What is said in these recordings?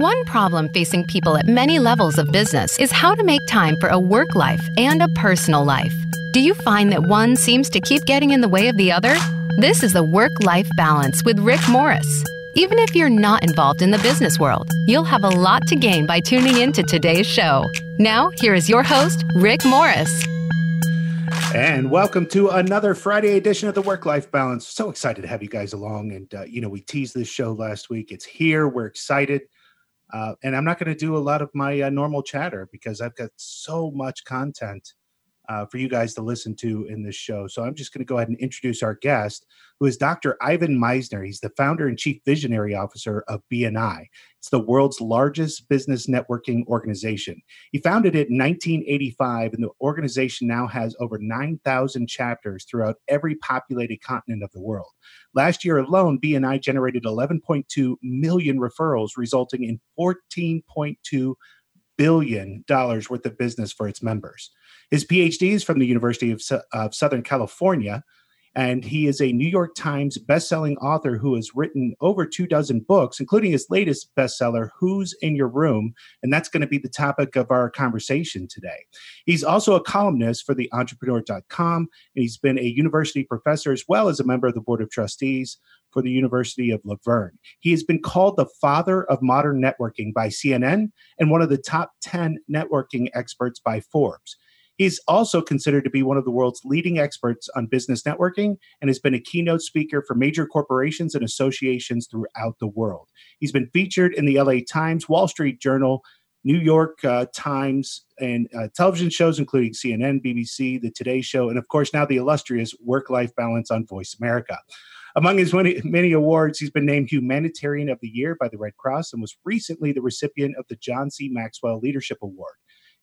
One problem facing people at many levels of business is how to make time for a work life and a personal life. Do you find that one seems to keep getting in the way of the other? This is the Work Life Balance with Rick Morris. Even if you're not involved in the business world, you'll have a lot to gain by tuning in to today's show. Now, here is your host, Rick Morris. And welcome to another Friday edition of the Work Life Balance. So excited to have you guys along. And, uh, you know, we teased this show last week. It's here. We're excited. Uh, and I'm not going to do a lot of my uh, normal chatter because I've got so much content uh, for you guys to listen to in this show. So I'm just going to go ahead and introduce our guest, who is Dr. Ivan Misner. He's the founder and chief visionary officer of BNI. It's the world's largest business networking organization. He founded it in 1985, and the organization now has over 9,000 chapters throughout every populated continent of the world. Last year alone, BNI generated 11.2 million referrals, resulting in 14.2 billion dollars worth of business for its members. His PhD is from the University of, of Southern California, and he is a New York Times best-selling author who has written over two dozen books, including his latest bestseller, "Who's in Your Room," and that's going to be the topic of our conversation today. He's also a columnist for the Entrepreneur.com, and he's been a university professor as well as a member of the board of trustees for the University of La Verne. He has been called the father of modern networking by CNN and one of the top 10 networking experts by Forbes. He's also considered to be one of the world's leading experts on business networking and has been a keynote speaker for major corporations and associations throughout the world. He's been featured in the LA Times, Wall Street Journal, New York uh, Times, and uh, television shows including CNN, BBC, The Today Show, and of course now the illustrious Work Life Balance on Voice America. Among his many, many, awards, he's been named Humanitarian of the Year by the Red Cross and was recently the recipient of the John C. Maxwell Leadership Award.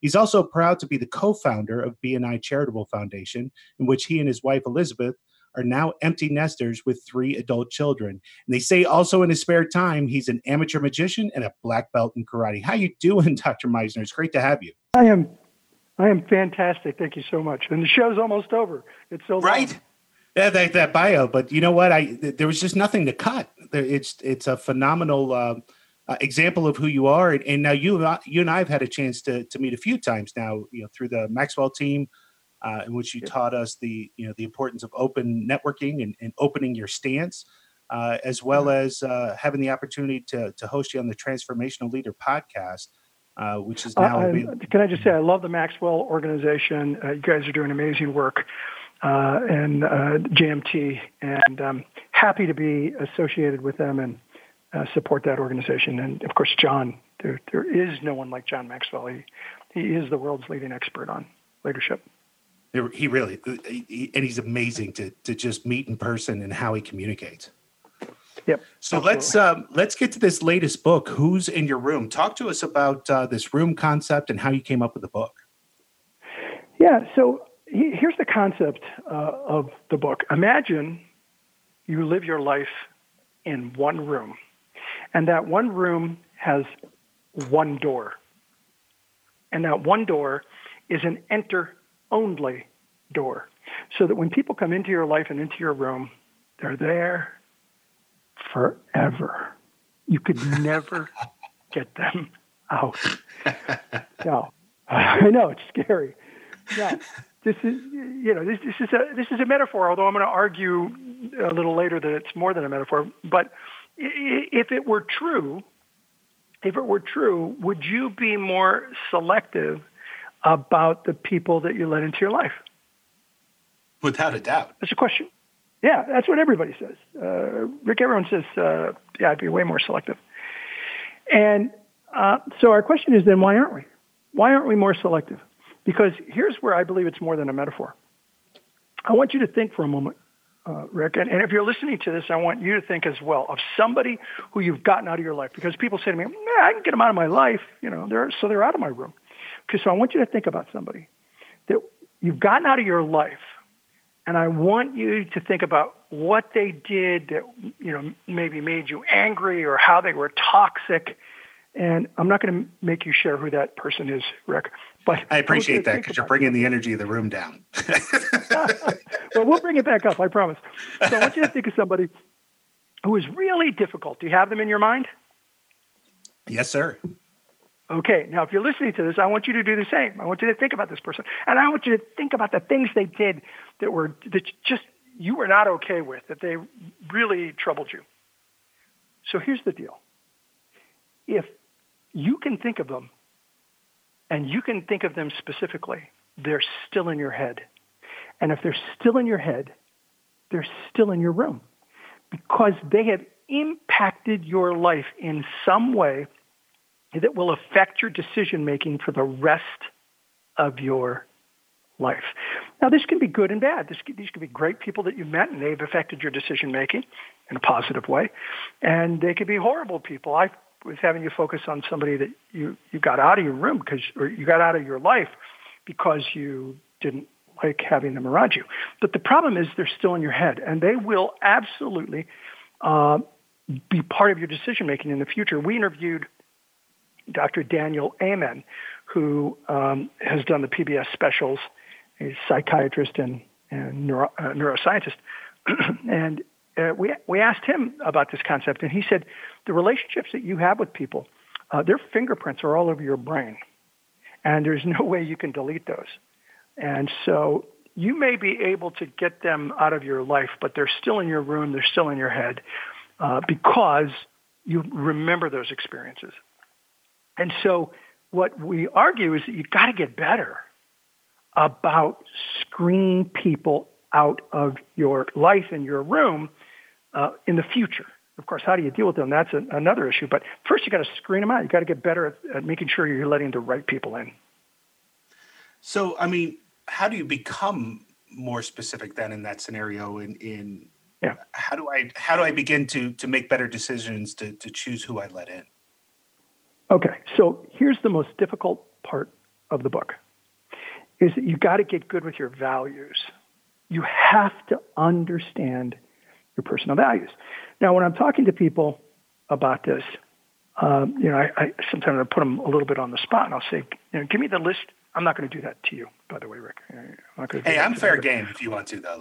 He's also proud to be the co founder of BNI Charitable Foundation, in which he and his wife Elizabeth are now empty nesters with three adult children. And they say also in his spare time, he's an amateur magician and a black belt in karate. How you doing, Dr. Misner? It's great to have you. I am I am fantastic. Thank you so much. And the show's almost over. It's so right. Long. Yeah, that, that bio, but you know what? I there was just nothing to cut. It's it's a phenomenal uh, uh, example of who you are. And, and now you you and I have had a chance to to meet a few times now. You know, through the Maxwell team, uh, in which you yeah. taught us the you know the importance of open networking and, and opening your stance, uh, as well as uh, having the opportunity to to host you on the Transformational Leader podcast. Uh, which is now. I, can I just say I love the Maxwell organization. Uh, you guys are doing amazing work, and JMT, and I'm happy to be associated with them and uh, support that organization. And of course, John, there, there is no one like John Maxwell. He, he is the world's leading expert on leadership. He really, he, and he's amazing to, to just meet in person and how he communicates. Yep. So absolutely. let's um, let's get to this latest book. Who's in your room? Talk to us about uh, this room concept and how you came up with the book. Yeah. So he, here's the concept uh, of the book. Imagine you live your life in one room and that one room has one door. And that one door is an enter only door. So that when people come into your life and into your room, they're there forever. You could never get them out. No, I know it's scary. Yeah, this is you know this, this is a this is a metaphor. Although I'm going to argue a little later that it's more than a metaphor. But if it were true, if it were true, would you be more selective about the people that you let into your life? Without a doubt. That's a question. Yeah, that's what everybody says. Uh, Rick, everyone says, uh, yeah, I'd be way more selective. And uh, so our question is then, why aren't we? Why aren't we more selective? Because here's where I believe it's more than a metaphor. I want you to think for a moment uh, Rick. And, and, if you're listening to this, I want you to think as well of somebody who you've gotten out of your life. Because people say to me, "Man, I can get them out of my life," you know, they're so they're out of my room. Okay, so I want you to think about somebody that you've gotten out of your life, and I want you to think about what they did that you know maybe made you angry or how they were toxic. And I'm not going to make you share who that person is, Rick. But I appreciate that because you're bringing the energy of the room down. well, we'll bring it back up, I promise. So I want you to think of somebody who is really difficult. Do you have them in your mind? Yes, sir. Okay, now if you're listening to this, I want you to do the same. I want you to think about this person, and I want you to think about the things they did that were that just you were not okay with, that they really troubled you. So here's the deal: if you can think of them, and you can think of them specifically, they're still in your head, and if they're still in your head, they're still in your room because they have impacted your life in some way that will affect your decision making for the rest of your life. Now, this can be good and bad. This, these can be great people that you've met and they've affected your decision making in a positive way. And they could be horrible people. I was having you focus on somebody that you, you got out of your room because, or you got out of your life because you didn't like having them around you. But the problem is they're still in your head and they will absolutely uh, be part of your decision making in the future. We interviewed Dr. Daniel Amen, who um, has done the PBS specials. He's a psychiatrist and, and neuro, uh, neuroscientist. and uh, we, we asked him about this concept, and he said the relationships that you have with people, uh, their fingerprints are all over your brain, and there's no way you can delete those. And so you may be able to get them out of your life, but they're still in your room, they're still in your head, uh, because you remember those experiences. And so what we argue is that you've got to get better about screening people out of your life and your room uh, in the future. Of course, how do you deal with them? That's another issue. But first, you got to screen them out. You got to get better at, at making sure you're letting the right people in. So, I mean, how do you become more specific then in that scenario? In in yeah. how do I how do I begin to to make better decisions to to choose who I let in? Okay, so here's the most difficult part of the book is that you got to get good with your values. You have to understand your personal values. Now, when I'm talking to people about this, um, you know, I, I sometimes I put them a little bit on the spot, and I'll say, you know, give me the list. I'm not going to do that to you, by the way, Rick. I'm hey, I'm fair game if you want to, though.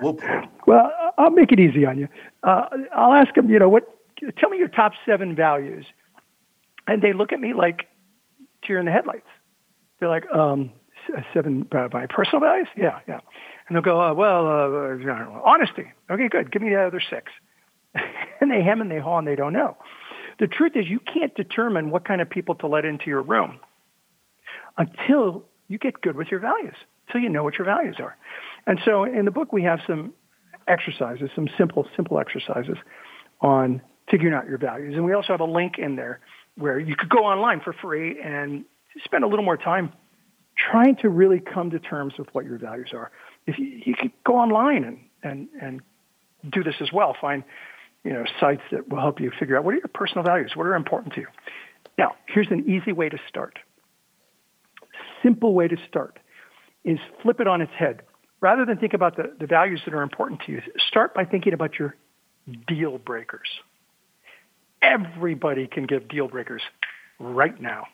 We'll, we'll, well, I'll make it easy on you. Uh, I'll ask them, you know, what? Tell me your top seven values and they look at me like deer in the headlights. They're like, um, seven uh, my personal values? Yeah, yeah. And they'll go, uh, well, uh, honesty. Okay, good. Give me the other six. and they hem and they haw and they don't know. The truth is you can't determine what kind of people to let into your room until you get good with your values, until you know what your values are. And so in the book we have some exercises, some simple, simple exercises on figuring out your values. And we also have a link in there where you could go online for free and spend a little more time trying to really come to terms with what your values are. If you, you could go online and, and, and do this as well, find you know sites that will help you figure out what are your personal values, what are important to you. Now, here's an easy way to start. Simple way to start is flip it on its head. Rather than think about the, the values that are important to you, start by thinking about your deal breakers everybody can give deal breakers right now.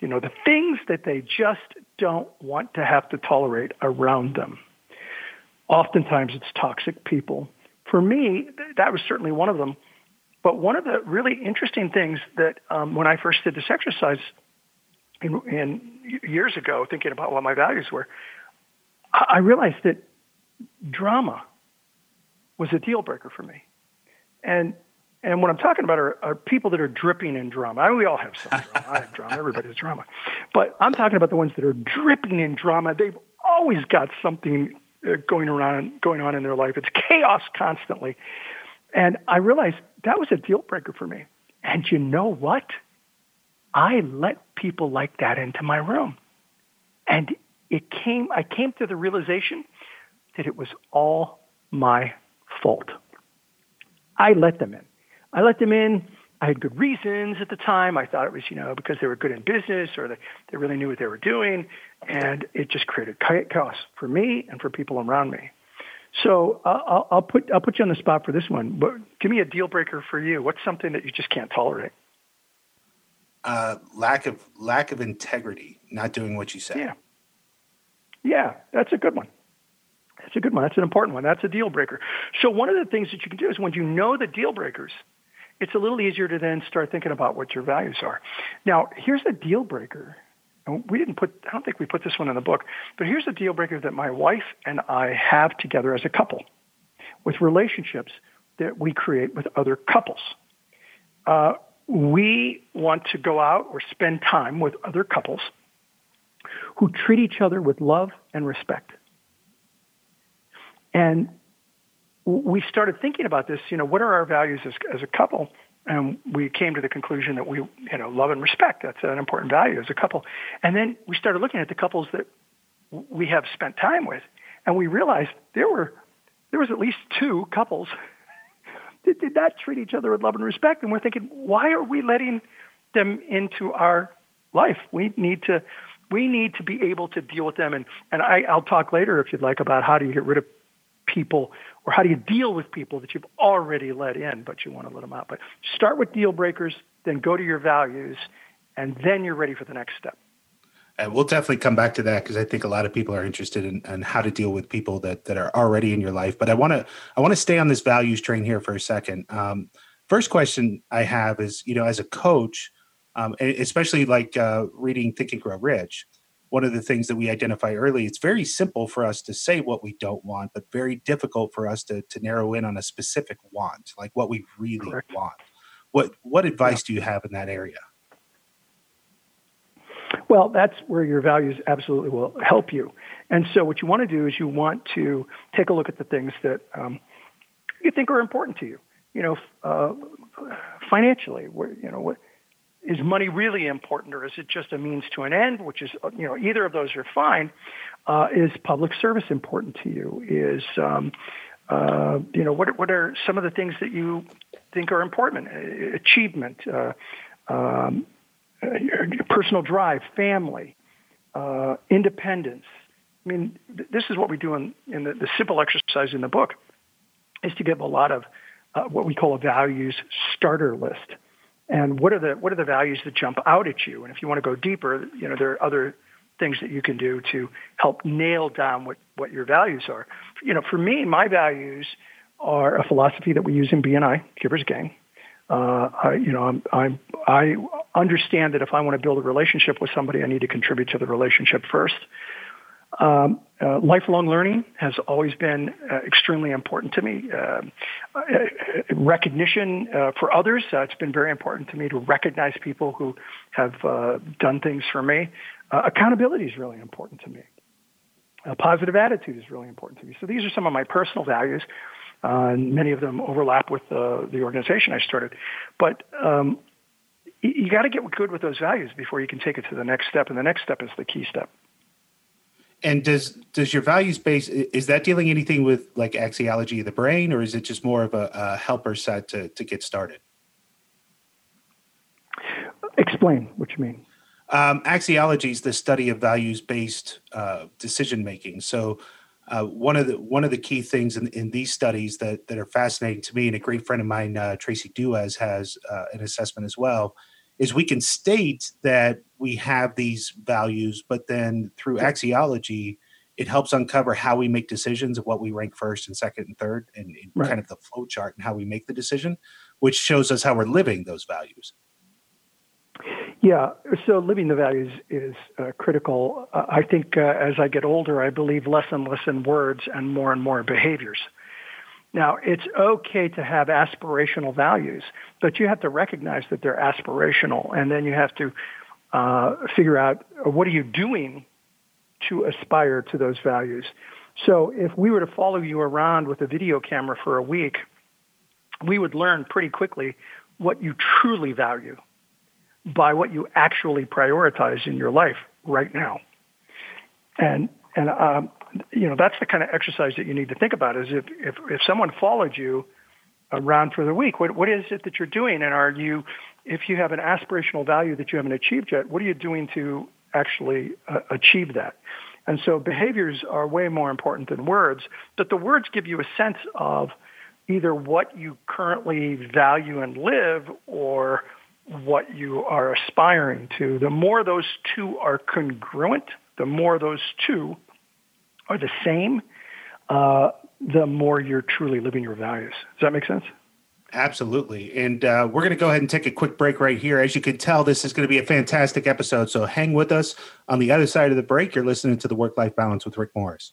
You know, the things that they just don't want to have to tolerate around them. Oftentimes it's toxic people. For me, that was certainly one of them. But one of the really interesting things that um, when I first did this exercise in, in years ago, thinking about what my values were, I realized that drama was a deal breaker for me. And and what I'm talking about are, are people that are dripping in drama. I mean, we all have some drama. I have drama. Everybody has drama. But I'm talking about the ones that are dripping in drama. They've always got something uh, going around, going on in their life. It's chaos constantly. And I realized that was a deal breaker for me. And you know what? I let people like that into my room. And it came, I came to the realization that it was all my fault. I let them in. I let them in. I had good reasons at the time. I thought it was, you know, because they were good in business or they, they really knew what they were doing. And it just created chaos for me and for people around me. So uh, I'll, I'll put I'll put you on the spot for this one. But give me a deal breaker for you. What's something that you just can't tolerate? Uh, lack of lack of integrity, not doing what you say. Yeah, yeah, that's a good one. That's a good one. That's an important one. That's a deal breaker. So one of the things that you can do is when you know the deal breakers, it's a little easier to then start thinking about what your values are. Now, here's a deal breaker. We didn't put, I don't think we put this one in the book, but here's a deal breaker that my wife and I have together as a couple with relationships that we create with other couples. Uh, we want to go out or spend time with other couples who treat each other with love and respect. And we started thinking about this, you know, what are our values as, as a couple? And we came to the conclusion that we, you know, love and respect, that's an important value as a couple. And then we started looking at the couples that we have spent time with, and we realized there were, there was at least two couples did not treat each other with love and respect. And we're thinking, why are we letting them into our life? We need to, we need to be able to deal with them. And, and I, I'll talk later, if you'd like, about how do you get rid of people or how do you deal with people that you've already let in, but you want to let them out. But start with deal breakers, then go to your values, and then you're ready for the next step. And we'll definitely come back to that because I think a lot of people are interested in, in, how to deal with people that that are already in your life. But I want to I want to stay on this values train here for a second. Um, first question I have is, you know, as a coach, um, especially like uh, reading Think and Grow Rich, one of the things that we identify early, it's very simple for us to say what we don't want, but very difficult for us to, to narrow in on a specific want, like what we really Correct. want. What what advice yeah. do you have in that area? Well, that's where your values absolutely will help you. And so, what you want to do is you want to take a look at the things that um, you think are important to you. You know, uh, financially, where you know what is money really important, or is it just a means to an end? Which is, you know, either of those are fine. Uh, is public service important to you? Is um, uh, you know what what are some of the things that you think are important? Achievement. Uh, um, personal drive, family, uh, independence. I mean, th- this is what we do in, in the, the, simple exercise in the book, is to give a lot of uh, what we call a values starter list. And what are the what are the values that jump out at you? And if you want to go deeper, you know there are other things that you can do to help nail down what what your values are. You know, for me, my values are a philosophy that we use in BNI, Givers Gain. Uh, I, you know, I'm, I'm, I understand that if I want to build a relationship with somebody, I need to contribute to the relationship first. Um, uh, lifelong learning has always been uh, extremely important to me. Uh, uh recognition for others, it's been very important to me to recognize people who have done things for me. accountability is really important to me. A positive attitude is really important to me. So these are some of my personal values. And many of them overlap with the organization I started. But um, you, you got to get good with those values before you can take it to the next step. And the next step is the key step. And does does your values base is that dealing anything with like axiology of the brain, or is it just more of a, a helper set to to get started? Explain what you mean. Um, axiology is the study of values based uh, decision making. So. Uh, one of the one of the key things in, in these studies that that are fascinating to me, and a great friend of mine, uh, Tracy Duez, has uh, an assessment as well, is we can state that we have these values, but then through axiology, it helps uncover how we make decisions of what we rank first and second and third, and, and right. kind of the flow chart and how we make the decision, which shows us how we're living those values. Yeah, so living the values is uh, critical. Uh, I think uh, as I get older, I believe less and less in words and more and more behaviors. Now, it's okay to have aspirational values, but you have to recognize that they're aspirational, and then you have to uh, figure out uh, what are you doing to aspire to those values. So, if we were to follow you around with a video camera for a week, we would learn pretty quickly what you truly value by what you actually prioritize in your life right now. And and um, you know, that's the kind of exercise that you need to think about is if, if, if someone followed you around for the week, what, what is it that you're doing? And are you, if you have an aspirational value that you haven't achieved yet, what are you doing to actually uh, achieve that? And so behaviors are way more important than words, but the words give you a sense of either what you currently value and live or what you are aspiring to. The more those two are congruent, the more those two are the same, uh, the more you're truly living your values. Does that make sense? Absolutely. And uh, we're going to go ahead and take a quick break right here. As you can tell, this is going to be a fantastic episode. So hang with us. On the other side of the break, you're listening to the Work Life Balance with Rick Morris.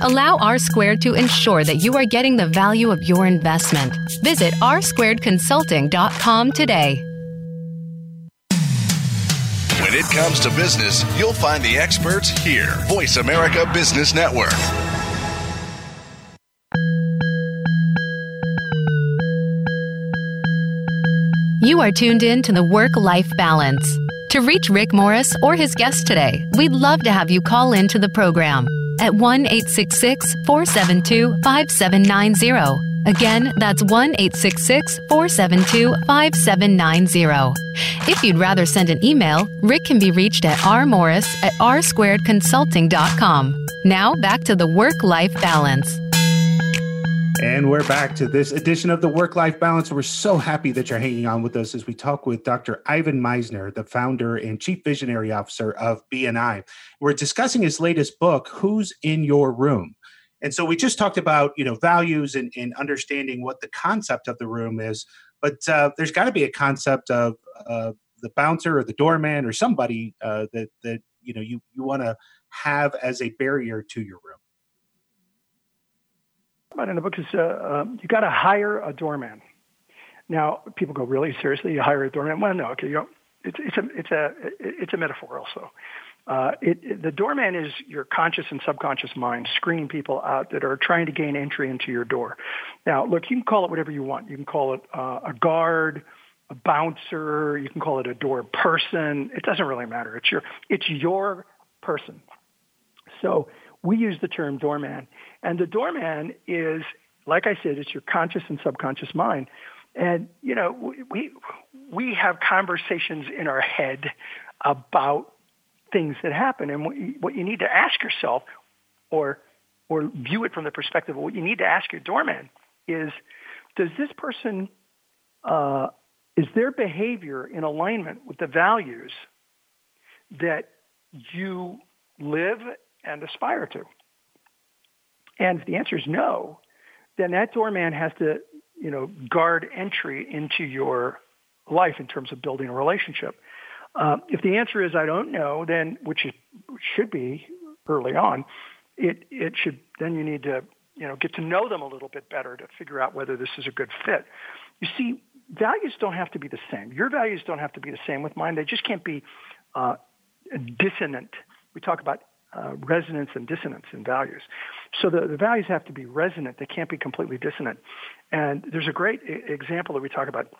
Allow R Squared to ensure that you are getting the value of your investment. Visit rsquaredconsulting.com today. When it comes to business, you'll find the experts here. Voice America Business Network. You are tuned in to the Work Life Balance. To reach Rick Morris or his guest today, we'd love to have you call in to the program at 1 866 472 5790. Again, that's 1 866 472 5790. If you'd rather send an email, Rick can be reached at rmorris at rsquaredconsulting.com. Now back to the work life balance. And we're back to this edition of the Work Life Balance. We're so happy that you're hanging on with us as we talk with Dr. Ivan Misner, the founder and chief visionary officer of BNI. We're discussing his latest book, Who's in Your Room? And so we just talked about, you know, values and, and understanding what the concept of the room is, but uh, there's got to be a concept of uh, the bouncer or the doorman or somebody uh, that that you know you you want to have as a barrier to your room about in the book is uh, uh, you got to hire a doorman. Now, people go, really seriously? You hire a doorman? Well, no. Okay, you know, it's it's a it's a it's a metaphor also. Uh, it, the doorman is your conscious and subconscious mind screening people out that are trying to gain entry into your door. Now, look, you can call it whatever you want. You can call it uh, a guard, a bouncer. You can call it a door person. It doesn't really matter. It's your it's your person. So we use the term doorman. And the doorman is, like I said, it's your conscious and subconscious mind. And, you know, we, we have conversations in our head about things that happen. And what you need to ask yourself or, or view it from the perspective of what you need to ask your doorman is, does this person, uh, is their behavior in alignment with the values that you live and aspire to? And if the answer is no, then that doorman has to, you know, guard entry into your life in terms of building a relationship. Uh, if the answer is I don't know, then which should be early on, it it should then you need to you know get to know them a little bit better to figure out whether this is a good fit. You see, values don't have to be the same. Your values don't have to be the same with mine. They just can't be uh, dissonant. We talk about uh, resonance and dissonance in values. So the, the values have to be resonant. They can't be completely dissonant. And there's a great example that we talk about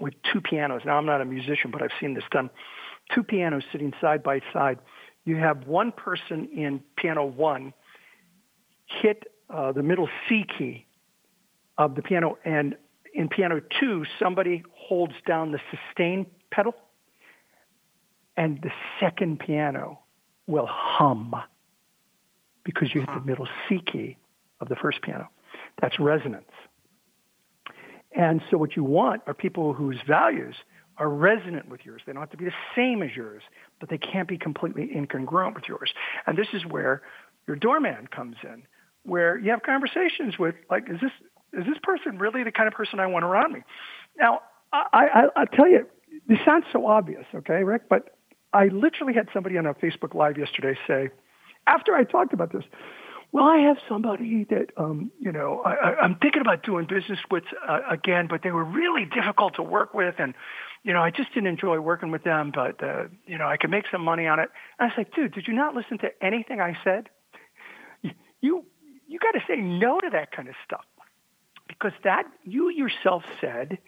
with two pianos. Now, I'm not a musician, but I've seen this done. Two pianos sitting side by side. You have one person in piano one hit uh, the middle C key of the piano, and in piano two, somebody holds down the sustain pedal, and the second piano will hum because you hit the middle C key of the first piano. That's resonance. And so what you want are people whose values are resonant with yours. They don't have to be the same as yours, but they can't be completely incongruent with yours. And this is where your doorman comes in, where you have conversations with, like, is this is this person really the kind of person I want around me? Now, I, I, I'll tell you, this sounds so obvious, okay, Rick, but I literally had somebody on a Facebook Live yesterday say, after I talked about this, well, I have somebody that, um, you know, I, I'm thinking about doing business with uh, again, but they were really difficult to work with. And, you know, I just didn't enjoy working with them, but, uh, you know, I could make some money on it. And I was like, dude, did you not listen to anything I said? You, you, you got to say no to that kind of stuff because that you yourself said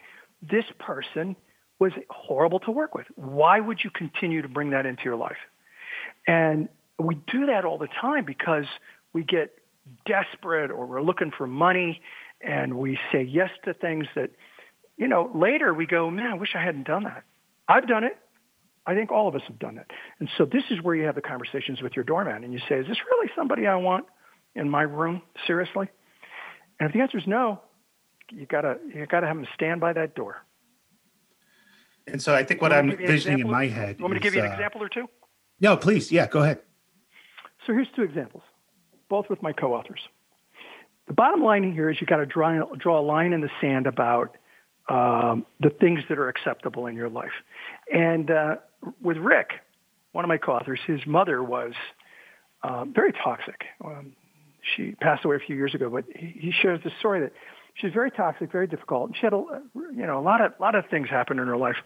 this person was horrible to work with. Why would you continue to bring that into your life? And we do that all the time because we get desperate or we're looking for money and we say yes to things that, you know, later we go, man, I wish I hadn't done that. I've done it. I think all of us have done it. And so this is where you have the conversations with your doorman and you say, is this really somebody I want in my room? Seriously? And if the answer is no, you gotta, you gotta have them stand by that door. And so I think what I'm envisioning in my head. You want me to give you an uh, example or two? No, please. Yeah, go ahead. So here's two examples both with my co-authors. The bottom line here is you've got to draw, draw a line in the sand about um, the things that are acceptable in your life. And uh, with Rick, one of my co-authors, his mother was uh, very toxic. Um, she passed away a few years ago, but he, he shares the story that she was very toxic, very difficult. She had a, you know, a lot of, lot of things happen in her life.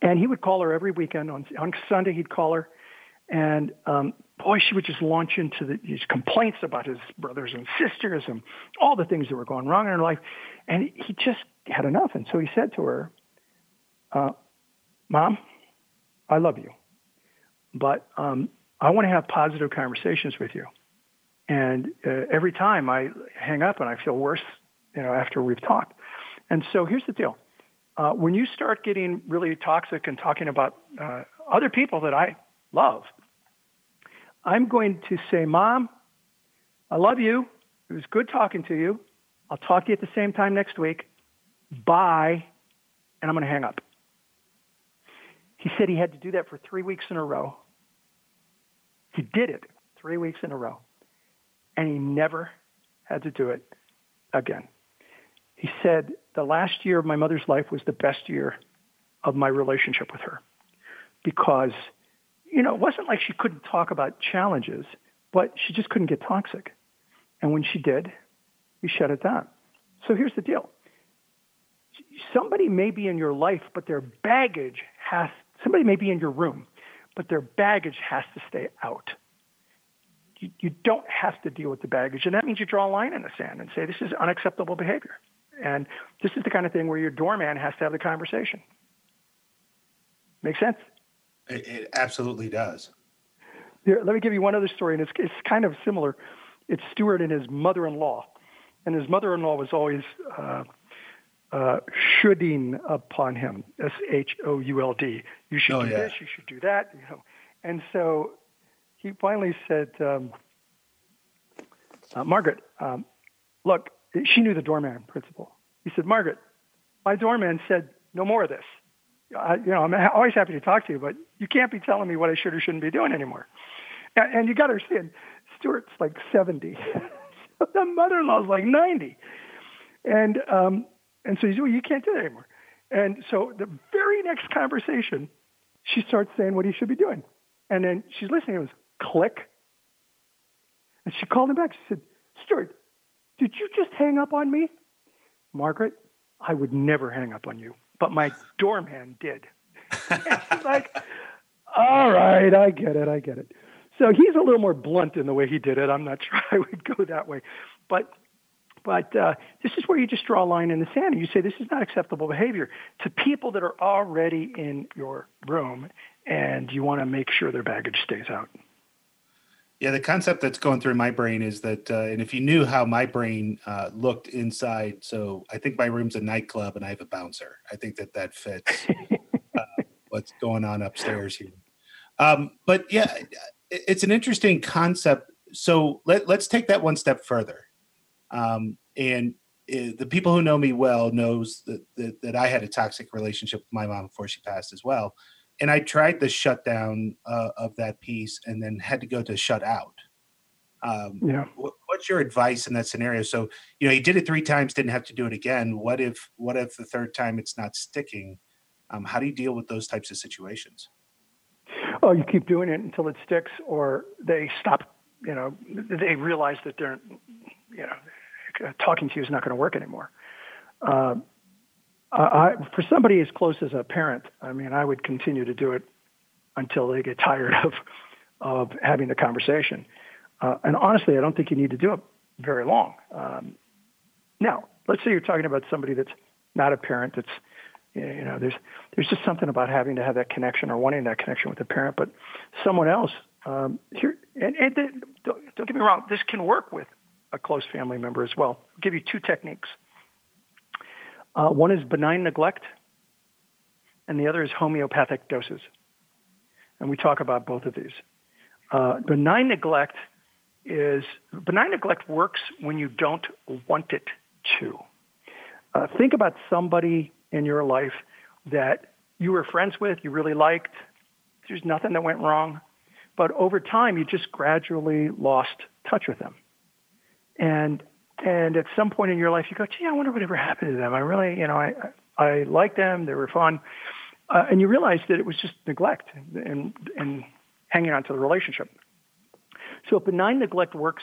And he would call her every weekend. On, on Sunday, he'd call her. And um, boy, she would just launch into the, these complaints about his brothers and sisters and all the things that were going wrong in her life. And he just had enough. And so he said to her, uh, Mom, I love you, but um, I want to have positive conversations with you. And uh, every time I hang up and I feel worse, you know, after we've talked. And so here's the deal. Uh, when you start getting really toxic and talking about uh, other people that I love, I'm going to say, Mom, I love you. It was good talking to you. I'll talk to you at the same time next week. Bye. And I'm going to hang up. He said he had to do that for three weeks in a row. He did it three weeks in a row. And he never had to do it again. He said, the last year of my mother's life was the best year of my relationship with her because you know, it wasn't like she couldn't talk about challenges, but she just couldn't get toxic. And when she did, we shut it down. So here's the deal. Somebody may be in your life, but their baggage has, somebody may be in your room, but their baggage has to stay out. You, you don't have to deal with the baggage. And that means you draw a line in the sand and say, this is unacceptable behavior. And this is the kind of thing where your doorman has to have the conversation. Make sense? It, it absolutely does. Here, let me give you one other story, and it's, it's kind of similar. It's Stuart and his mother-in-law, and his mother-in-law was always uh, uh, shoulding upon him. S H O U L D. You should oh, do yeah. this. You should do that. You know, and so he finally said, um, uh, "Margaret, um, look." She knew the doorman principle. He said, "Margaret, my doorman said no more of this. You know, I'm always happy to talk to you, but you can't be telling me what I should or shouldn't be doing anymore. And, and you got to understand, Stuart's like 70. the mother-in-law's like 90. And, um, and so he said, well, you can't do that anymore. And so the very next conversation, she starts saying what he should be doing. And then she's listening. It was click. And she called him back. She said, Stuart, did you just hang up on me? Margaret, I would never hang up on you but my doorman did. like, all right, I get it, I get it. So he's a little more blunt in the way he did it. I'm not sure I would go that way, but but uh, this is where you just draw a line in the sand and you say this is not acceptable behavior to people that are already in your room, and you want to make sure their baggage stays out. Yeah, the concept that's going through my brain is that, uh, and if you knew how my brain uh, looked inside, so I think my room's a nightclub and I have a bouncer. I think that that fits uh, what's going on upstairs here. Um, but yeah, it's an interesting concept. So let, let's take that one step further. Um, and uh, the people who know me well knows that, that, that I had a toxic relationship with my mom before she passed as well and I tried the shutdown uh, of that piece and then had to go to shut out. Um, yeah. what's your advice in that scenario? So, you know, he did it three times, didn't have to do it again. What if, what if the third time it's not sticking? Um, how do you deal with those types of situations? oh, you keep doing it until it sticks, or they stop. You know, they realize that they're, you know, talking to you is not going to work anymore. I, for somebody as close as a parent, I mean, I would continue to do it until they get tired of of having the conversation. Uh, and honestly, I don't think you need to do it very long. Um, now, let's say you're talking about somebody that's not a parent. That's you know, there's there's just something about having to have that connection or wanting that connection with a parent. But someone else um, here, and, and don't, don't get me wrong, this can work with a close family member as well. I'll give you two techniques. Uh, one is benign neglect, and the other is homeopathic doses. And we talk about both of these. Uh, benign neglect is benign neglect works when you don't want it to. Uh, think about somebody in your life that you were friends with, you really liked. There's nothing that went wrong, but over time you just gradually lost touch with them. And and at some point in your life, you go, "Gee, I wonder whatever happened to them. I really, you know, I I liked them. They were fun." Uh, and you realize that it was just neglect and and hanging on to the relationship. So benign neglect works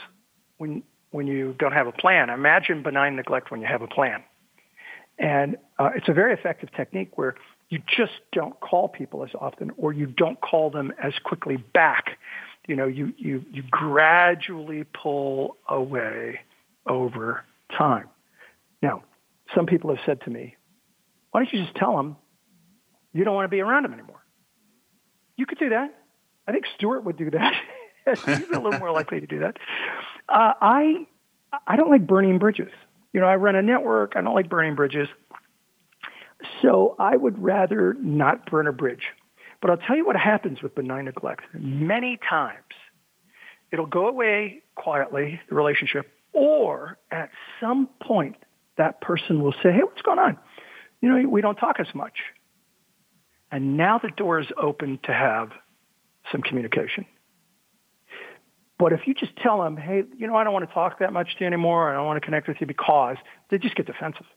when when you don't have a plan, imagine benign neglect when you have a plan. And uh, it's a very effective technique where you just don't call people as often or you don't call them as quickly back. You know, you, you, you gradually pull away over time. Now, some people have said to me, why don't you just tell them you don't want to be around them anymore? You could do that. I think Stuart would do that. He's a little more likely to do that. Uh, I I don't like burning bridges. You know, I run a network. I don't like burning bridges. So I would rather not burn a bridge. But I'll tell you what happens with benign neglect. Many times it'll go away quietly, the relationship, or at some point that person will say, hey, what's going on? You know, we don't talk as much. And now the door is open to have some communication. But if you just tell them, hey, you know, I don't want to talk that much to you anymore. I don't want to connect with you because they just get defensive.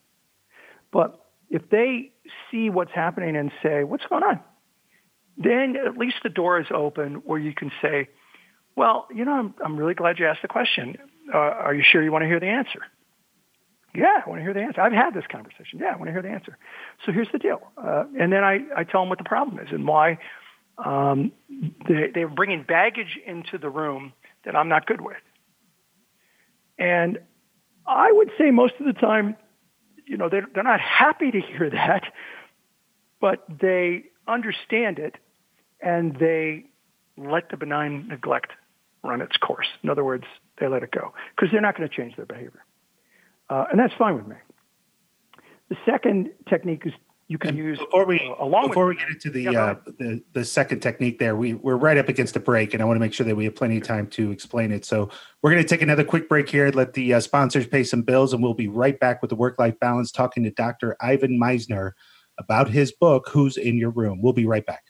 But if they see what's happening and say, what's going on? Then at least the door is open where you can say, well, you know, I'm, I'm really glad you asked the question. Uh, are you sure you want to hear the answer? Yeah, I want to hear the answer. I've had this conversation. Yeah, I want to hear the answer. So here's the deal. Uh, and then I, I tell them what the problem is and why um, they, they're bringing baggage into the room that I'm not good with. And I would say most of the time, you know, they're, they're not happy to hear that, but they understand it and they let the benign neglect run its course. In other words, they let it go because they're not going to change their behavior. Uh, and that's fine with me. The second technique is you can and use before we uh, along before with, we get into the, yeah, uh, the the second technique there we we're right up against a break and i want to make sure that we have plenty of time to explain it so we're going to take another quick break here let the uh, sponsors pay some bills and we'll be right back with the work life balance talking to dr ivan misner about his book who's in your room we'll be right back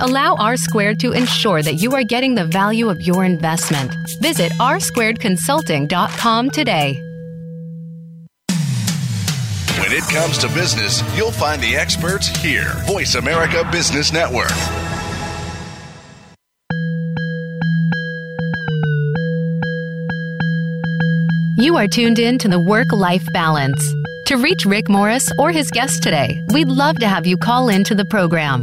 Allow R Squared to ensure that you are getting the value of your investment. Visit rsquaredconsulting.com today. When it comes to business, you'll find the experts here. Voice America Business Network. You are tuned in to the Work Life Balance. To reach Rick Morris or his guest today, we'd love to have you call in to the program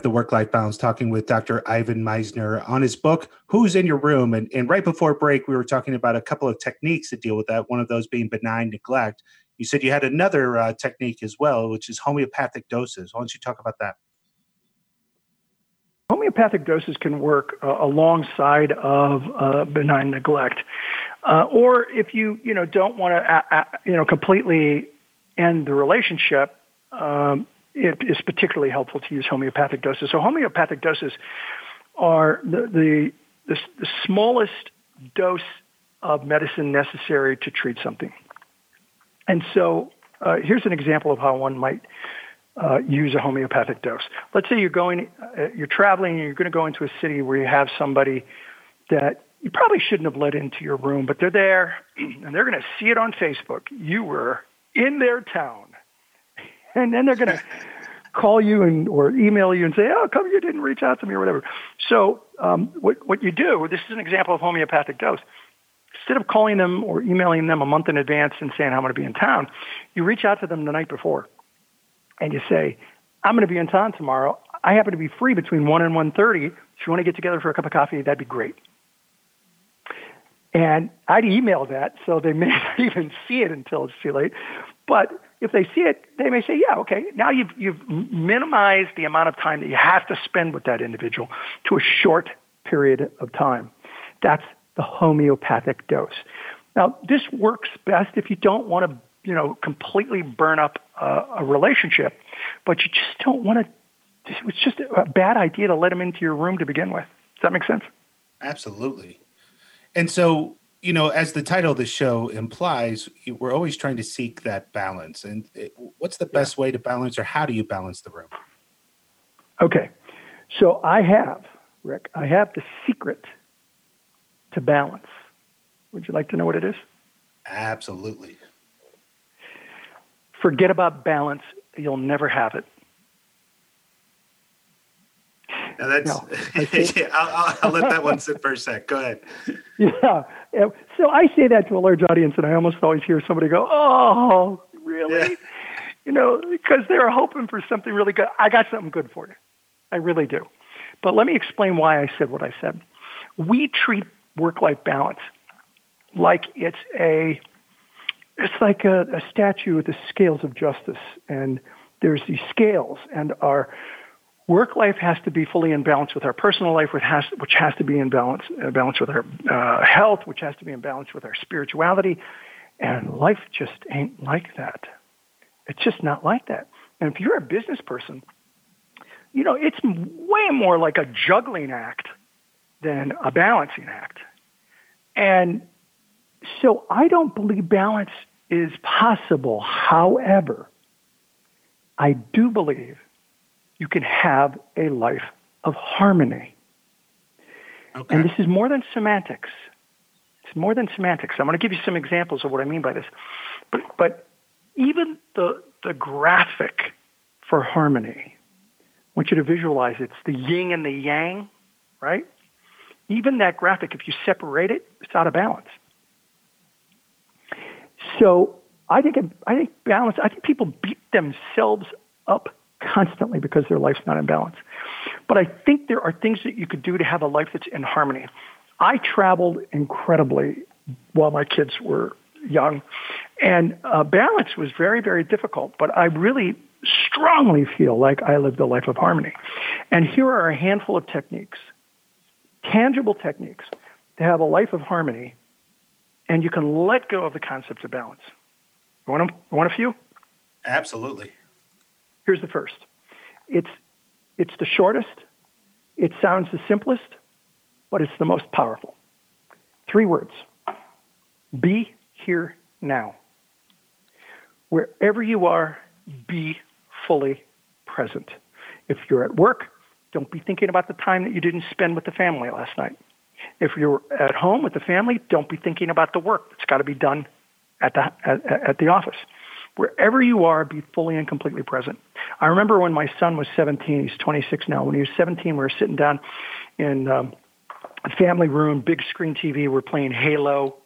The work life balance talking with Dr. Ivan Misner on his book, Who's in Your Room? And, and right before break, we were talking about a couple of techniques that deal with that, one of those being benign neglect. You said you had another uh, technique as well, which is homeopathic doses. Why don't you talk about that? Homeopathic doses can work uh, alongside of uh, benign neglect, uh, or if you you know don't want to you know completely end the relationship, um, it is particularly helpful to use homeopathic doses. So homeopathic doses are the, the, the, the smallest dose of medicine necessary to treat something. And so uh, here's an example of how one might uh, use a homeopathic dose. Let's say you're going, uh, you're traveling, and you're going to go into a city where you have somebody that you probably shouldn't have let into your room, but they're there, and they're going to see it on Facebook. You were in their town and then they're going to call you and or email you and say, "Oh, come you didn't reach out to me or whatever." So, um, what what you do? This is an example of homeopathic dose. Instead of calling them or emailing them a month in advance and saying, "I'm going to be in town," you reach out to them the night before, and you say, "I'm going to be in town tomorrow. I happen to be free between one and one thirty. If you want to get together for a cup of coffee, that'd be great." And I'd email that, so they may not even see it until it's too late. But if they see it, they may say, yeah, okay, now you've, you've minimized the amount of time that you have to spend with that individual to a short period of time. That's the homeopathic dose. Now, this works best if you don't want to, you know, completely burn up uh, a relationship, but you just don't want to, it's just a bad idea to let them into your room to begin with. Does that make sense? Absolutely. And so you know, as the title of the show implies, we're always trying to seek that balance. And it, what's the best yeah. way to balance, or how do you balance the room? Okay, so I have, Rick, I have the secret to balance. Would you like to know what it is? Absolutely. Forget about balance, you'll never have it. Now that's no, yeah, I'll, I'll, let that one sit for a sec. Go ahead. Yeah. So I say that to a large audience, and I almost always hear somebody go, "Oh, really?" Yeah. You know, because they're hoping for something really good. I got something good for you. I really do. But let me explain why I said what I said. We treat work-life balance like it's a it's like a, a statue with the scales of justice, and there's these scales, and our work life has to be fully in balance with our personal life, which has, which has to be in balance, balance with our uh, health, which has to be in balance with our spirituality. And life just ain't like that. It's just not like that. And if you're a business person, you know, it's way more like a juggling act than a balancing act. And so I don't believe balance is possible. However, I do believe you can have a life of harmony. Okay. And this is more than semantics. It's more than semantics. I'm going to give you some examples of what I mean by this. But, but even the, the graphic for harmony, I want you to visualize it's the yin and the yang, right? Even that graphic, if you separate it, it's out of balance. So I think I think balance. I think people beat themselves up constantly because their life's not in balance. But I think there are things that you could do to have a life that's in harmony. I traveled incredibly while my kids were young, and uh, balance was very, very difficult. But I really strongly feel like I lived a life of harmony. And here are a handful of techniques, tangible techniques, to have a life of harmony, and you can let go of the concept of balance. You want, you want a few? Absolutely. Here's the first. It's, it's the shortest. It sounds the simplest, but it's the most powerful. Three words. Be here now. Wherever you are, be fully present. If you're at work, don't be thinking about the time that you didn't spend with the family last night. If you're at home with the family, don't be thinking about the work. that's got to be done at the, at, at the office. Wherever you are, be fully and completely present. I remember when my son was 17, he's 26 now. When he was 17, we were sitting down in um, a family room, big screen TV. We're playing Halo.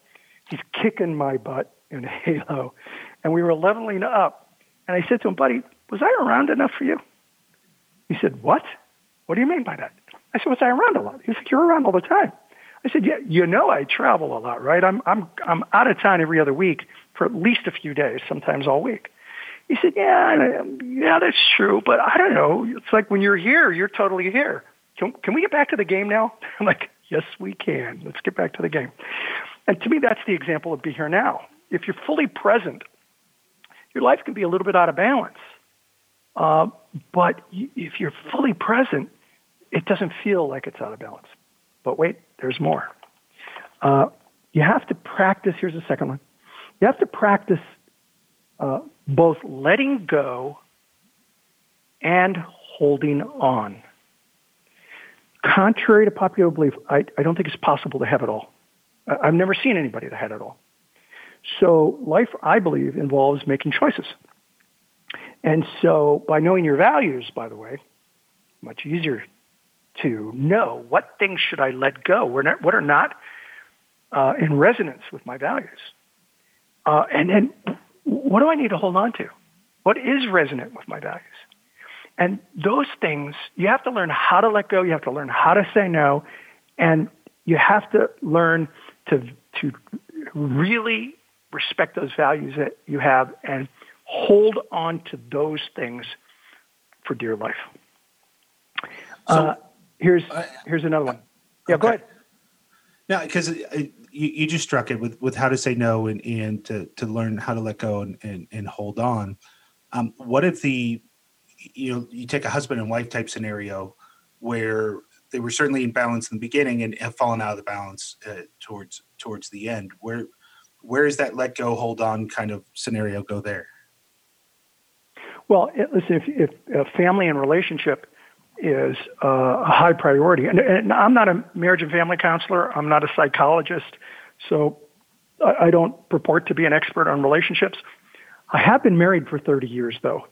He's kicking my butt in Halo. And we were leveling up. And I said to him, buddy, was I around enough for you? He said, what? What do you mean by that? I said, was I around a lot? He said, you're around all the time. I said, yeah, you know I travel a lot, right? I'm, I'm, I'm out of town every other week for at least a few days, sometimes all week. He said, yeah, yeah, that's true, but I don't know. It's like when you're here, you're totally here. Can, can we get back to the game now? I'm like, yes, we can. Let's get back to the game. And to me, that's the example of be here now. If you're fully present, your life can be a little bit out of balance. Uh, but if you're fully present, it doesn't feel like it's out of balance. But wait, there's more. Uh, you have to practice. Here's the second one. You have to practice uh, both letting go and holding on. Contrary to popular belief, I, I don't think it's possible to have it all. I've never seen anybody that had it all. So life, I believe, involves making choices. And so by knowing your values, by the way, much easier to know what things should I let go, what are not uh, in resonance with my values. Uh, and then what do I need to hold on to? What is resonant with my values? And those things, you have to learn how to let go. You have to learn how to say no. And you have to learn to, to really respect those values that you have and hold on to those things for dear life. So, uh, here's, here's another one. Yeah, okay. go ahead. Yeah, because you, you just struck it with, with how to say no and, and to, to learn how to let go and, and, and hold on. Um, what if the you know you take a husband and wife type scenario where they were certainly in balance in the beginning and have fallen out of the balance uh, towards towards the end where where is that let go hold on kind of scenario go there well listen if, if a family and relationship is uh, a high priority and, and, i'm not a marriage and family counselor i'm not a psychologist so I, I don't purport to be an expert on relationships i have been married for 30 years though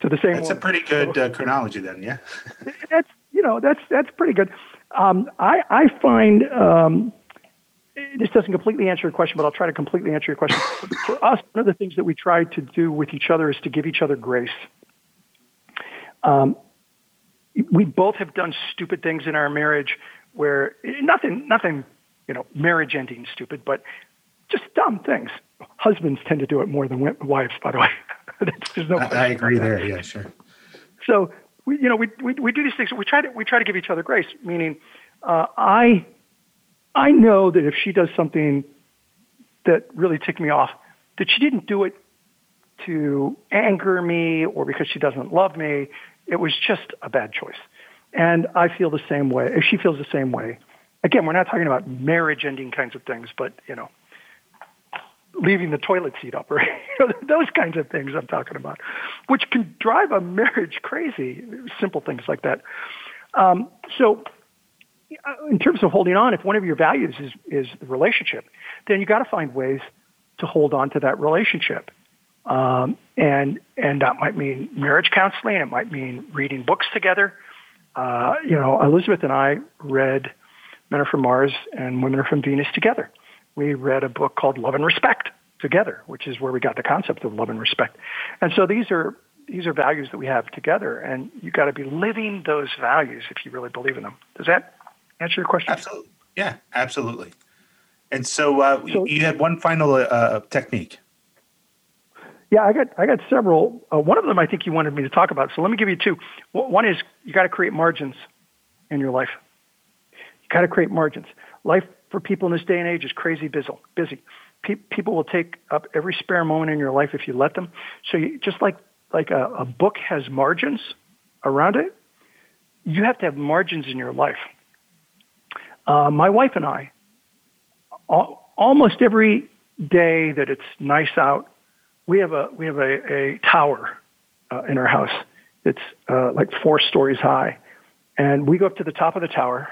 to the same. That's woman. a pretty good uh, chronology, then. Yeah. that's you know that's that's pretty good. Um, I I find um, this doesn't completely answer your question, but I'll try to completely answer your question. For us, one of the things that we try to do with each other is to give each other grace. Um, we both have done stupid things in our marriage where nothing, nothing, you know, marriage ending stupid, but just dumb things. Husbands tend to do it more than wives, by the way. There's no. I, I agree there. Yeah, sure. So we, you know, we, we we do these things. We try to we try to give each other grace. Meaning, uh, I I know that if she does something that really ticked me off, that she didn't do it to anger me or because she doesn't love me. It was just a bad choice. And I feel the same way. She feels the same way, again, we're not talking about marriage ending kinds of things, but you know, leaving the toilet seat up or you know, those kinds of things I'm talking about, which can drive a marriage crazy. Simple things like that. Um, so, in terms of holding on, if one of your values is is the relationship, then you got to find ways to hold on to that relationship. Um, and and that might mean marriage counseling. It might mean reading books together. Uh, you know, Elizabeth and I read Men Are From Mars and Women Are From Venus together we read a book called Love and Respect together, which is where we got the concept of love and respect. And so these are these are values that we have together, and you got to be living those values if you really believe in them. Does that answer your question? Absolutely. Yeah, absolutely. And so, uh, so you had one final uh, technique. Yeah, I got I got several. Uh, one of them I think you wanted me to talk about. So let me give you two. One is you got to create margins in your life. You got to create margins. Life for people in this day and age is crazy busy. Busy. Pe- people will take up every spare moment in your life if you let them. So you, just like like a, a book has margins around it, you have to have margins in your life. Uh, my wife and I, all, almost every day that it's nice out, we have a we have a, a tower uh, in our house. It's uh, like four stories high, and we go up to the top of the tower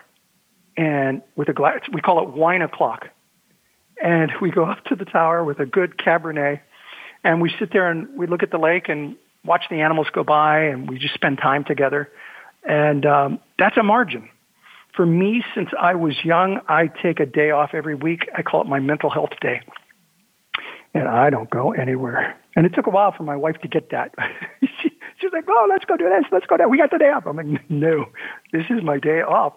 and with a glass, we call it wine o'clock. And we go up to the tower with a good Cabernet, and we sit there and we look at the lake and watch the animals go by, and we just spend time together. And um, that's a margin. For me, since I was young, I take a day off every week. I call it my mental health day. And I don't go anywhere. And it took a while for my wife to get that. she, she's like, oh, let's go do this, let's go that. We got the day off. I'm like, no, this is my day off.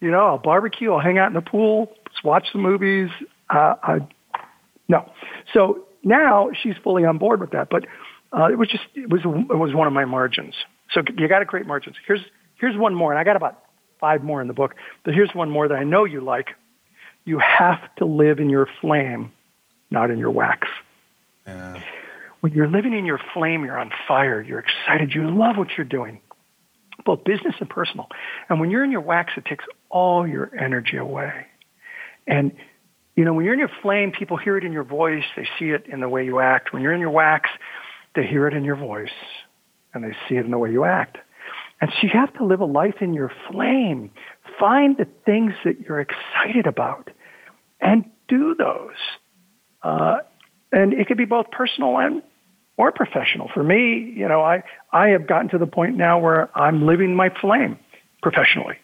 You know, I'll barbecue, I'll hang out in the pool, watch the movies. Uh, I, no. So now she's fully on board with that. But uh, it was just, it was, it was one of my margins. So you got to create margins. Here's, here's one more, and I got about five more in the book, but here's one more that I know you like. You have to live in your flame, not in your wax. Yeah. When you're living in your flame, you're on fire, you're excited, you love what you're doing, both business and personal. And when you're in your wax, it takes all your energy away. And, you know, when you're in your flame, people hear it in your voice, they see it in the way you act. When you're in your wax, they hear it in your voice and they see it in the way you act. And so you have to live a life in your flame. Find the things that you're excited about and do those. Uh, and it could be both personal and or professional. For me, you know, I, I have gotten to the point now where I'm living my flame professionally,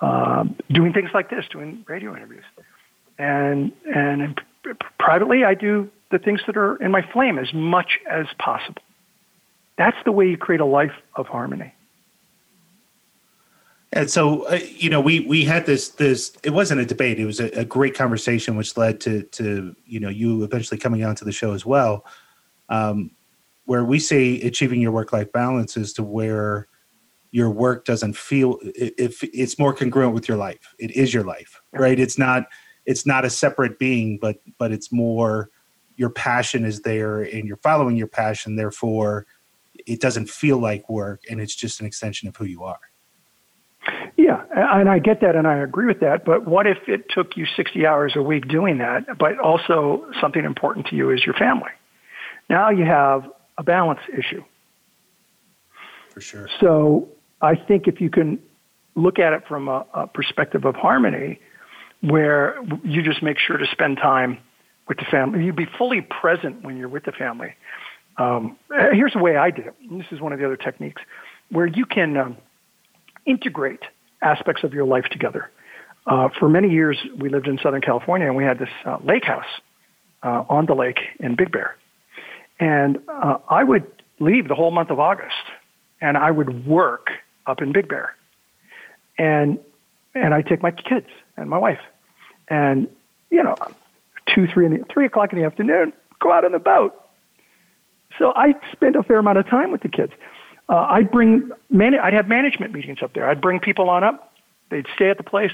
um, doing things like this, doing radio interviews. And, and privately, I do the things that are in my flame as much as possible. That's the way you create a life of harmony. And so, uh, you know, we we had this this. It wasn't a debate. It was a, a, great conversation, which led to to you know you eventually coming onto the show as well, um, where we say achieving your work life balance is to where your work doesn't feel if it's more congruent with your life. It is your life, right? It's not it's not a separate being, but but it's more your passion is there and you're following your passion. Therefore, it doesn't feel like work, and it's just an extension of who you are. Yeah, and I get that and I agree with that. But what if it took you 60 hours a week doing that, but also something important to you is your family? Now you have a balance issue. For sure. So I think if you can look at it from a, a perspective of harmony, where you just make sure to spend time with the family, you be fully present when you're with the family. Um, here's the way I did it. This is one of the other techniques where you can. Um, integrate aspects of your life together. Uh, for many years, we lived in Southern California, and we had this uh, lake house uh, on the lake in Big Bear. And uh, I would leave the whole month of August, and I would work up in Big Bear. And and I'd take my kids and my wife, and you know, two, three, in the, three o'clock in the afternoon, go out on the boat. So I spent a fair amount of time with the kids uh, I'd bring man- I'd have management meetings up there. I'd bring people on up. They'd stay at the place.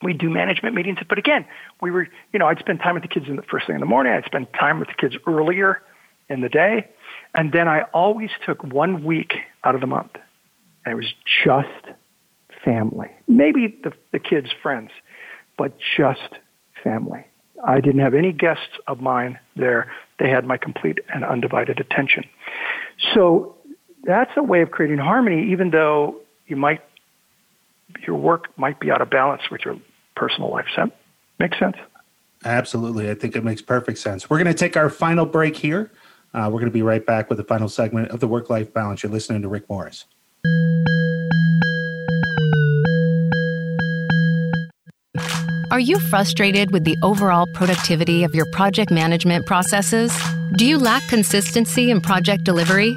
We'd do management meetings. But again, we were, you know, I'd spend time with the kids in the first thing in the morning. I'd spend time with the kids earlier in the day. And then I always took one week out of the month. And it was just family. Maybe the, the kids' friends, but just family. I didn't have any guests of mine there. They had my complete and undivided attention. So that's a way of creating harmony, even though you might your work might be out of balance with your personal life. Does that make sense? Absolutely. I think it makes perfect sense. We're going to take our final break here. Uh, we're going to be right back with the final segment of the work life balance. You're listening to Rick Morris. Are you frustrated with the overall productivity of your project management processes? Do you lack consistency in project delivery?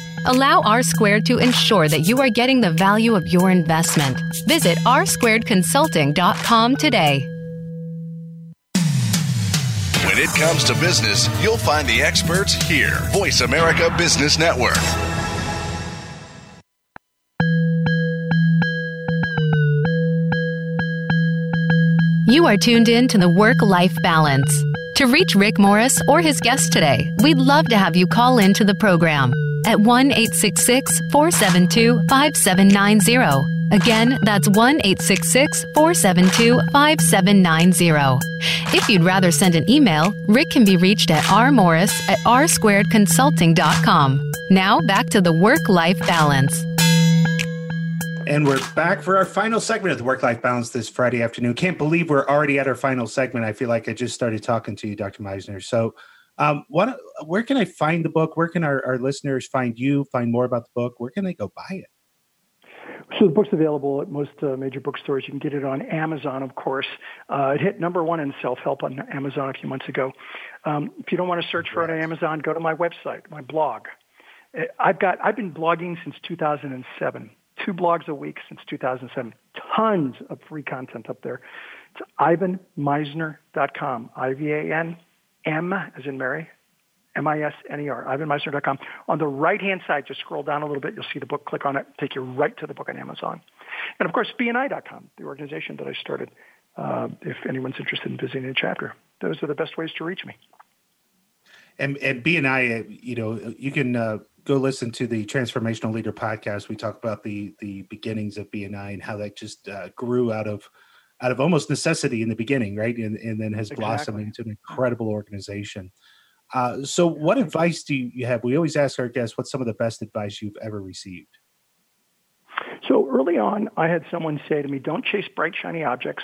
Allow R Squared to ensure that you are getting the value of your investment. Visit rsquaredconsulting.com today. When it comes to business, you'll find the experts here. Voice America Business Network. You are tuned in to the Work Life Balance. To reach Rick Morris or his guest today, we'd love to have you call in to the program at 1 866 472 5790. Again, that's 1 866 472 5790. If you'd rather send an email, Rick can be reached at rmorris at rsquaredconsulting.com. Now back to the work life balance. And we're back for our final segment of the Work Life Balance this Friday afternoon. Can't believe we're already at our final segment. I feel like I just started talking to you, Dr. Misner. So, um, what, where can I find the book? Where can our, our listeners find you, find more about the book? Where can they go buy it? So the book's available at most uh, major bookstores. You can get it on Amazon, of course. Uh, it hit number one in self-help on Amazon a few months ago. Um, if you don't want to search for it on Amazon, go to my website, my blog. Uh, I've got I've been blogging since 2007. Two blogs a week since 2007. Tons of free content up there. It's ivanmisner.com. I-V-A-N M as in Mary, M-I-S-N-E-R, ivanmisner.com. On the right-hand side, just scroll down a little bit. You'll see the book. Click on it. Take you right to the book on Amazon. And of course, BNI.com, the organization that I started, uh, if anyone's interested in visiting a chapter. Those are the best ways to reach me. And, and BNI, you know, you can uh, go listen to the Transformational Leader podcast. We talk about the the beginnings of BNI and how that just uh, grew out of out of almost necessity in the beginning, right? And, and then has exactly. blossomed into an incredible organization. Uh, so, what advice do you have? We always ask our guests what's some of the best advice you've ever received. So early on, I had someone say to me, "Don't chase bright, shiny objects.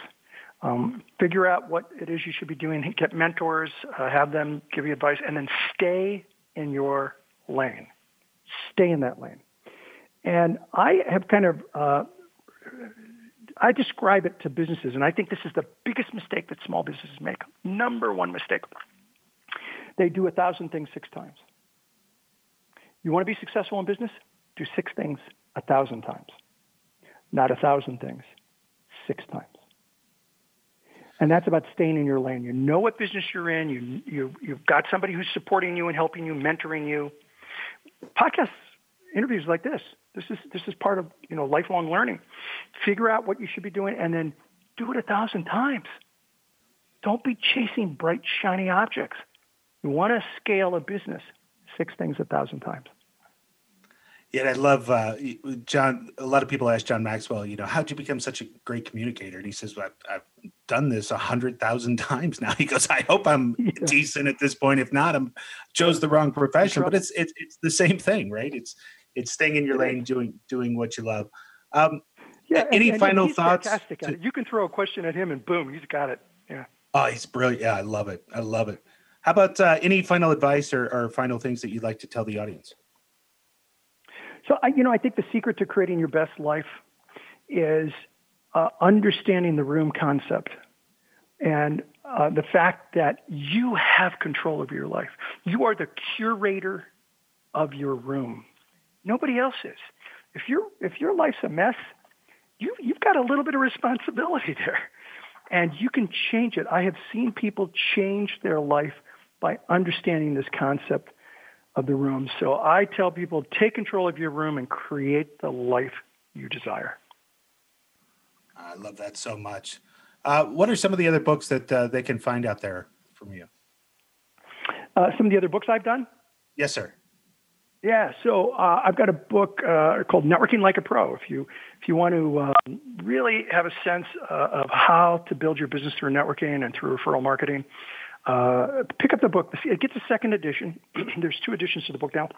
Um, figure out what it is you should be doing. Get mentors, uh, have them give you advice, and then stay in your lane. Stay in that lane." And I have kind of uh, I describe it to businesses, and I think this is the biggest mistake that small businesses make. Number one mistake. They do a thousand things six times. You want to be successful in business? Do six things a thousand times. Not a thousand things, six times. And that's about staying in your lane. You know what business you're in. You, you, you've got somebody who's supporting you and helping you, mentoring you. Podcasts, interviews like this, this is this is part of you know lifelong learning. Figure out what you should be doing, and then do it a thousand times. Don't be chasing bright, shiny objects. You want to scale a business six things a thousand times. Yeah, I love uh, John. A lot of people ask John Maxwell, you know, how'd you become such a great communicator? And he says, well, I've, I've done this a hundred thousand times now. He goes, I hope I'm yeah. decent at this point. If not, I'm chose the wrong profession. But it's it's it's the same thing, right? It's it's staying in your lane, doing doing what you love. Um, yeah. Any and, final and thoughts? Fantastic. To, you can throw a question at him, and boom, he's got it. Yeah. Oh, he's brilliant. Yeah, I love it. I love it. How about uh, any final advice or, or final things that you'd like to tell the audience? So, I, you know, I think the secret to creating your best life is uh, understanding the room concept and uh, the fact that you have control of your life. You are the curator of your room. Nobody else is. If your if your life's a mess, you you've got a little bit of responsibility there, and you can change it. I have seen people change their life by understanding this concept of the room. So I tell people take control of your room and create the life you desire. I love that so much. Uh, what are some of the other books that uh, they can find out there from you? Uh, some of the other books I've done? Yes, sir. Yeah, so uh, I've got a book uh, called Networking Like a Pro. If you if you want to uh, really have a sense uh, of how to build your business through networking and through referral marketing, uh, pick up the book. It gets a second edition. There's two editions to the book now.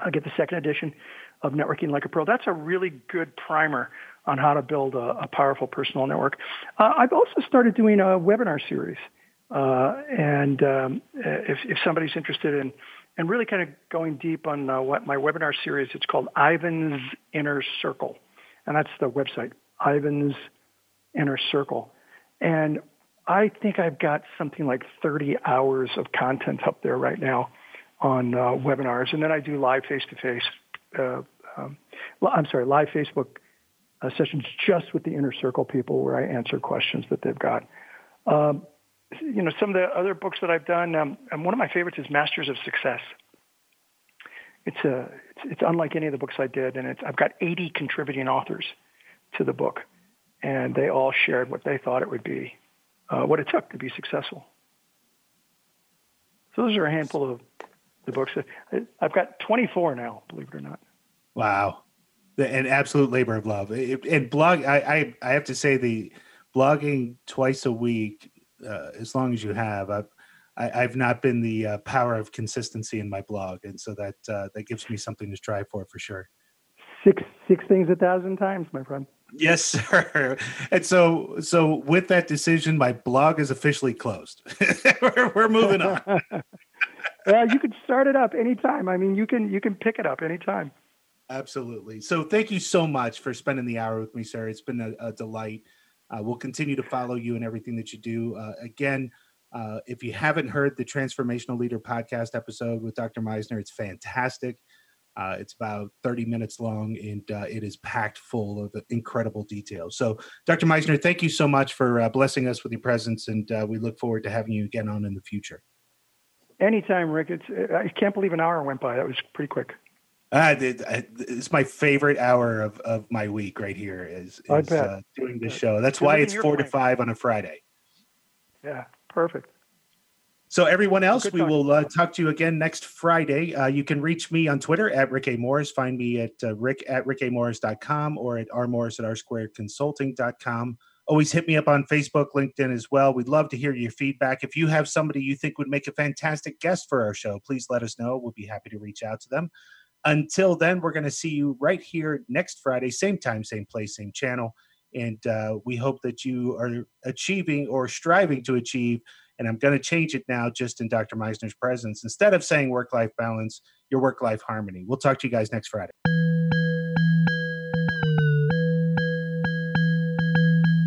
I'll get the second edition of Networking Like a Pro. That's a really good primer on how to build a, a powerful personal network. Uh, I've also started doing a webinar series. Uh, and um, if, if somebody's interested in and really kind of going deep on uh, what my webinar series, it's called Ivan's Inner Circle. And that's the website, Ivan's Inner Circle. And I think I've got something like 30 hours of content up there right now on uh, webinars. And then I do live face-to-face, uh, um, I'm sorry, live Facebook uh, sessions just with the inner circle people where I answer questions that they've got. Um, you know, some of the other books that I've done, um, and one of my favorites is Masters of Success. It's a, it's, it's unlike any of the books I did, and it's I've got 80 contributing authors to the book, and they all shared what they thought it would be, uh, what it took to be successful. So those are a handful of the books. I've got 24 now, believe it or not. Wow, an absolute labor of love. And blog, I, I, I have to say the blogging twice a week, uh, as long as you have, I've, I, i have not been the uh, power of consistency in my blog, and so that uh, that gives me something to strive for for sure. Six six things a thousand times, my friend. Yes, sir. And so, so with that decision, my blog is officially closed. we're, we're moving on. well, you can start it up anytime. I mean, you can you can pick it up anytime. Absolutely. So, thank you so much for spending the hour with me, sir. It's been a, a delight. Uh, we'll continue to follow you and everything that you do. Uh, again, uh, if you haven't heard the Transformational Leader podcast episode with Dr. Misner, it's fantastic. Uh, it's about 30 minutes long and uh, it is packed full of incredible details. So, Dr. Misner, thank you so much for uh, blessing us with your presence, and uh, we look forward to having you again on in the future. Anytime, Rick. It's, I can't believe an hour went by. That was pretty quick. Uh, it's my favorite hour of, of my week right here is, is uh, doing this show. That's why it's four to five on a Friday. Yeah, perfect. So everyone else, we will uh, talk to you again next Friday. Uh, you can reach me on Twitter at Rick A. Morris. Find me at uh, rick at rickamorris.com or at rmorris at rsquaredconsulting.com. Always hit me up on Facebook, LinkedIn as well. We'd love to hear your feedback. If you have somebody you think would make a fantastic guest for our show, please let us know. We'll be happy to reach out to them. Until then, we're going to see you right here next Friday, same time, same place, same channel. And uh, we hope that you are achieving or striving to achieve and I'm going to change it now just in Dr. Misner's presence. Instead of saying work life balance, your work life harmony. We'll talk to you guys next Friday.